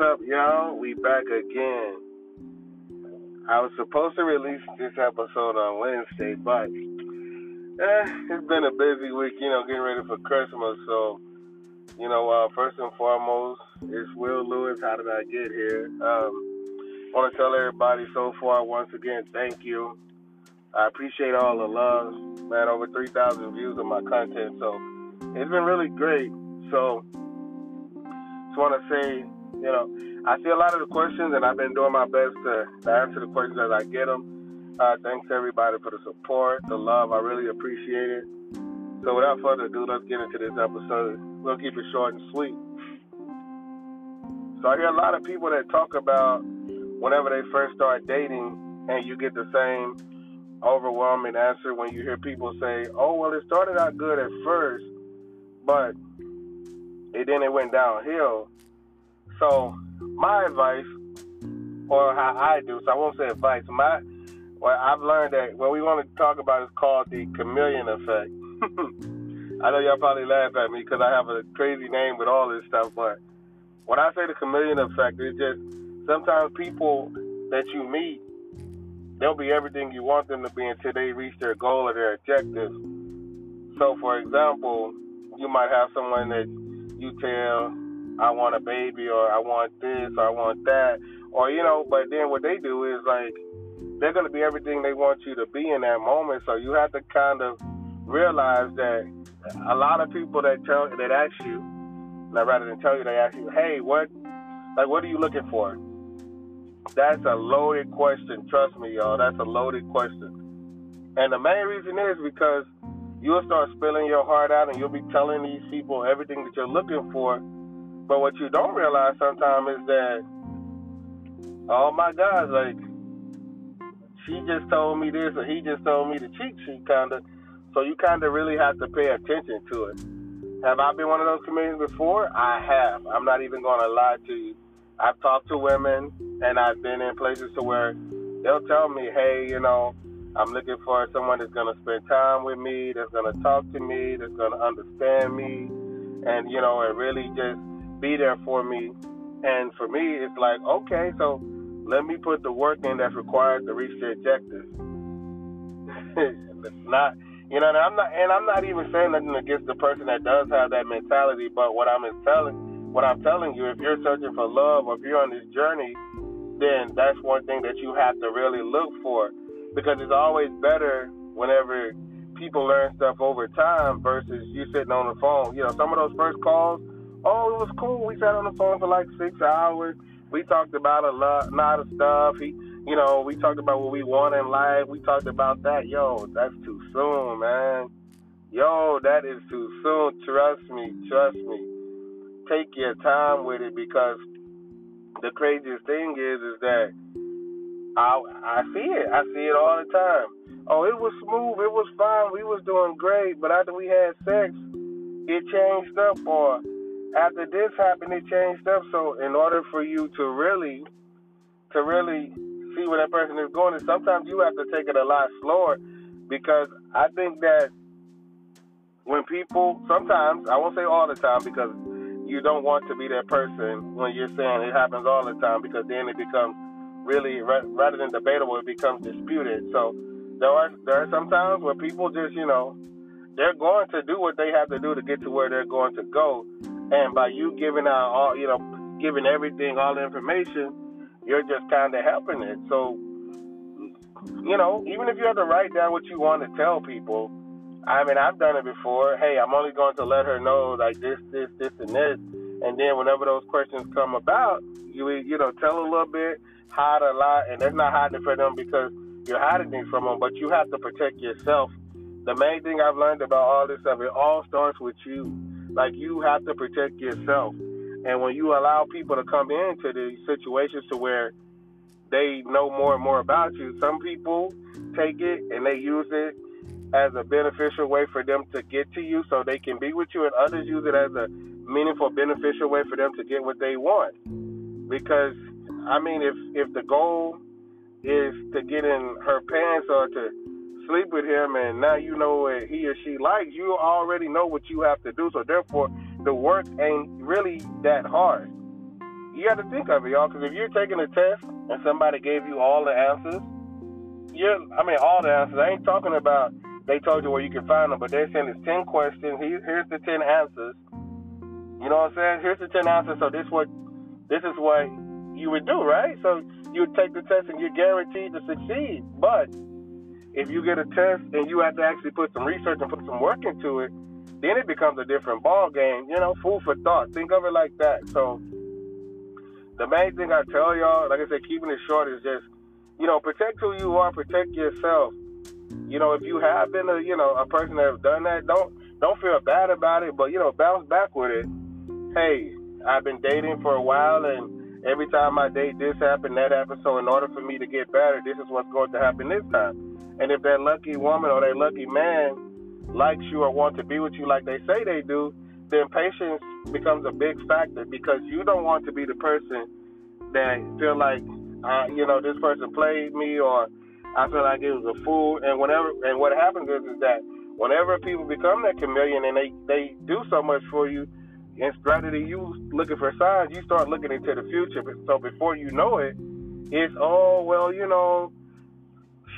Up, y'all? We back again. I was supposed to release this episode on Wednesday, but eh, it's been a busy week, you know, getting ready for Christmas. So, you know, uh, first and foremost, it's Will Lewis. How did I get here? Um, want to tell everybody so far, once again, thank you. I appreciate all the love, man. Over 3,000 views of my content, so it's been really great. So, just want to say, you know, I see a lot of the questions, and I've been doing my best to, to answer the questions as I get them. Uh, thanks everybody for the support, the love. I really appreciate it. So, without further ado, let's get into this episode. We'll keep it short and sweet. So, I hear a lot of people that talk about whenever they first start dating, and you get the same overwhelming answer when you hear people say, "Oh, well, it started out good at first, but it then it went downhill." So, my advice, or how I do, so I won't say advice. My, what I've learned that what we want to talk about is called the chameleon effect. I know y'all probably laugh at me because I have a crazy name with all this stuff, but when I say the chameleon effect, it's just sometimes people that you meet they'll be everything you want them to be until they reach their goal or their objective. So, for example, you might have someone that you tell, I want a baby, or I want this, or I want that, or, you know, but then what they do is like, they're to be everything they want you to be in that moment. So you have to kind of realize that a lot of people that tell that ask you, now rather than tell you, they ask you, hey, what, like, what are you looking for? That's a loaded question. Trust me, y'all. That's a loaded question. And the main reason is because you'll start spilling your heart out and you'll be telling these people everything that you're looking for. But what you don't realize sometimes is that, oh my God, like, she just told me this or he just told me the cheat sheet, kind of. So you kind of really have to pay attention to it. Have I been one of those chameleons before? I have. I'm not even going to lie to you. I've talked to women and I've been in places to where they'll tell me, hey, you know, I'm looking for someone that's going to spend time with me, that's going to talk to me, that's going to understand me, and, you know, and really just be there for me. And for me, it's like, okay, so let me put the work in that's required to reach the objective. it's not, you know, and I'm not, and I'm not even saying nothing against the person that does have that mentality, but what I'm telling what I'm telling you, if you're searching for love or if you're on this journey, then that's one thing that you have to really look for. Because it's always better whenever people learn stuff over time versus you sitting on the phone. You know, some of those first calls, oh, it was cool. We sat on the phone for like six hours. We talked about a lot, lot of stuff. He, you know, we talked about what we want in life. We talked about that. Yo, that's too soon, man. Yo, that is too soon. Trust me, trust me take your time with it because the craziest thing is is that I I see it. I see it all the time. Oh, it was smooth. It was fine. We was doing great. But after we had sex, it changed up. Or after this happened, it changed up. So in order for you to really, to really see where that person is going, and sometimes you have to take it a lot slower because I think that when people, sometimes I won't say all the time because you don't want to be that person when you're saying it happens all the time because then it becomes really rather than debatable, it becomes disputed. So there are there are some times where people just you know they're going to do what they have to do to get to where they're going to go, and by you giving out all you know giving everything all the information, you're just kind of helping it. So you know even if you have to write down what you want to tell people I mean, I've done it before. Hey, I'm only going to let her know like this, this, this, and this, and then whenever those questions come about, you you know tell a little bit, hide a lot, and that's not hiding from them because you're hiding things from them, but you have to protect yourself. The main thing I've learned about all this stuff, it all starts with you. Like you have to protect yourself, and when you allow people to come into these situations to where they know more and more about you, some people take it and they use it as a beneficial way for them to get to you so they can be with you, and others use it as a meaningful, beneficial way for them to get what they want. Because, I mean, if, if the goal is to get in her pants or to sleep with him, and now you know what he or she likes, you already know what you have to do. So, therefore, the work ain't really that hard. you got to think of it, y'all. Because if you're taking a test and somebody gave you all the answers, you're, I mean, all the answers. I ain't talking about they told you where you can find them, but they're saying it's 10 questions. Here's the 10 answers. You know what I'm saying? Here's the 10 answers. So this what this is what you would do, right? So you would take the test and you're guaranteed to succeed. But if you get a test and you have to actually put some research and put some work into it, then it becomes a different ball game. You know, food for thought. Think of it like that. So the main thing I tell y'all, like I said, keeping it short is just, you know, protect who you are, protect yourself. You know, if you have been a, you know, a person that has done that, don't don't feel bad about it, but you know, bounce back with it. Hey, I've been dating for a while and every time I date this happened, that happened. So in order for me to get better, this is what's going to happen this time. And if that lucky woman or that lucky man likes you or wants to be with you like they say they do, then patience becomes a big factor because you don't want to be the person that feel like, uh, you know, this person played me or I feel like it was a fool. And whenever and what happens is, is that whenever people become that chameleon and they they do so much for you, instead of you looking for signs, you start looking into the future. So before you know it, it's oh well, you know,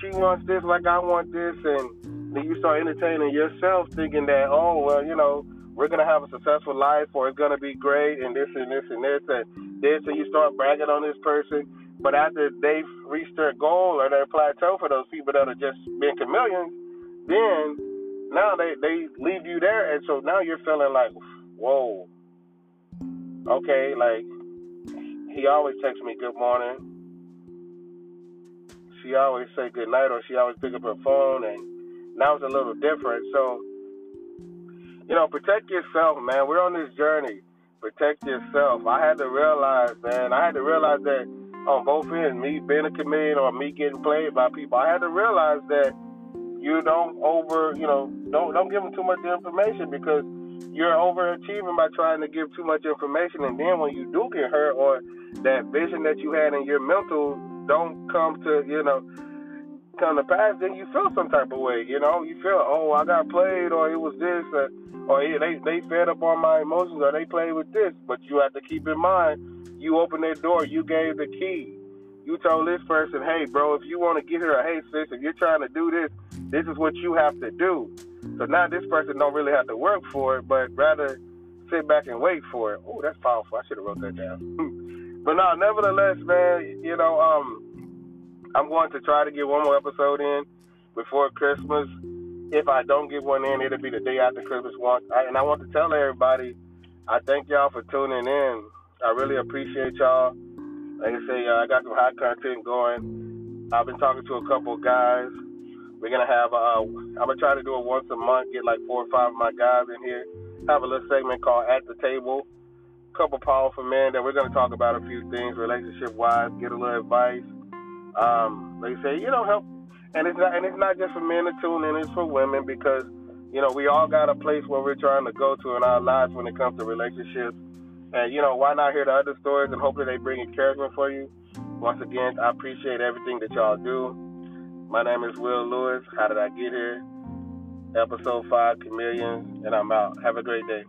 she wants this like I want this, and then you start entertaining yourself, thinking that oh well, you know, we're gonna have a successful life, or it's gonna be great, and this and this and this and this, and you start bragging on this person. But after they've reached their goal or their plateau for those people that are just being chameleons, then now they they leave you there, and so now you're feeling like whoa, okay, like he always texts me good morning. She always say good night, or she always pick up her phone, and now it's a little different. So, you know, protect yourself, man. We're on this journey. Protect yourself. I had to realize, man. I had to realize that on both ends, me being a comedian or me getting played by people, I had to realize that you don't over, you know, don't don't give them too much information because you're overachieving by trying to give too much information, and then when you do get hurt or that vision that you had in your mental don't come to you know come to pass, then you feel some type of way. You know, you feel oh I got played or it was this or, or they they fed up on my emotions or they played with this. But you have to keep in mind you opened that door, you gave the key. You told this person, hey bro, if you want to get here, hey sis, if you're trying to do this, this is what you have to do. So now this person don't really have to work for it, but rather sit back and wait for it. Oh, that's powerful. I should have wrote that down. but no, nevertheless, man, you know, um, I'm going to try to get one more episode in before Christmas. If I don't get one in, it'll be the day after Christmas one. and I want to tell everybody, I thank y'all for tuning in. I really appreciate y'all. Like I say, uh, I got some hot content going. I've been talking to a couple guys we're gonna have uh, I'm gonna try to do it once a month. Get like four or five of my guys in here. Have a little segment called At the Table. Couple powerful men that we're gonna talk about a few things relationship wise. Get a little advice. Um, they say you know help, and it's not and it's not just for men to tune in. It's for women because you know we all got a place where we're trying to go to in our lives when it comes to relationships. And you know why not hear the other stories and hopefully they bring encouragement for you. Once again, I appreciate everything that y'all do. My name is Will Lewis. How did I get here? Episode 5 Chameleons, and I'm out. Have a great day.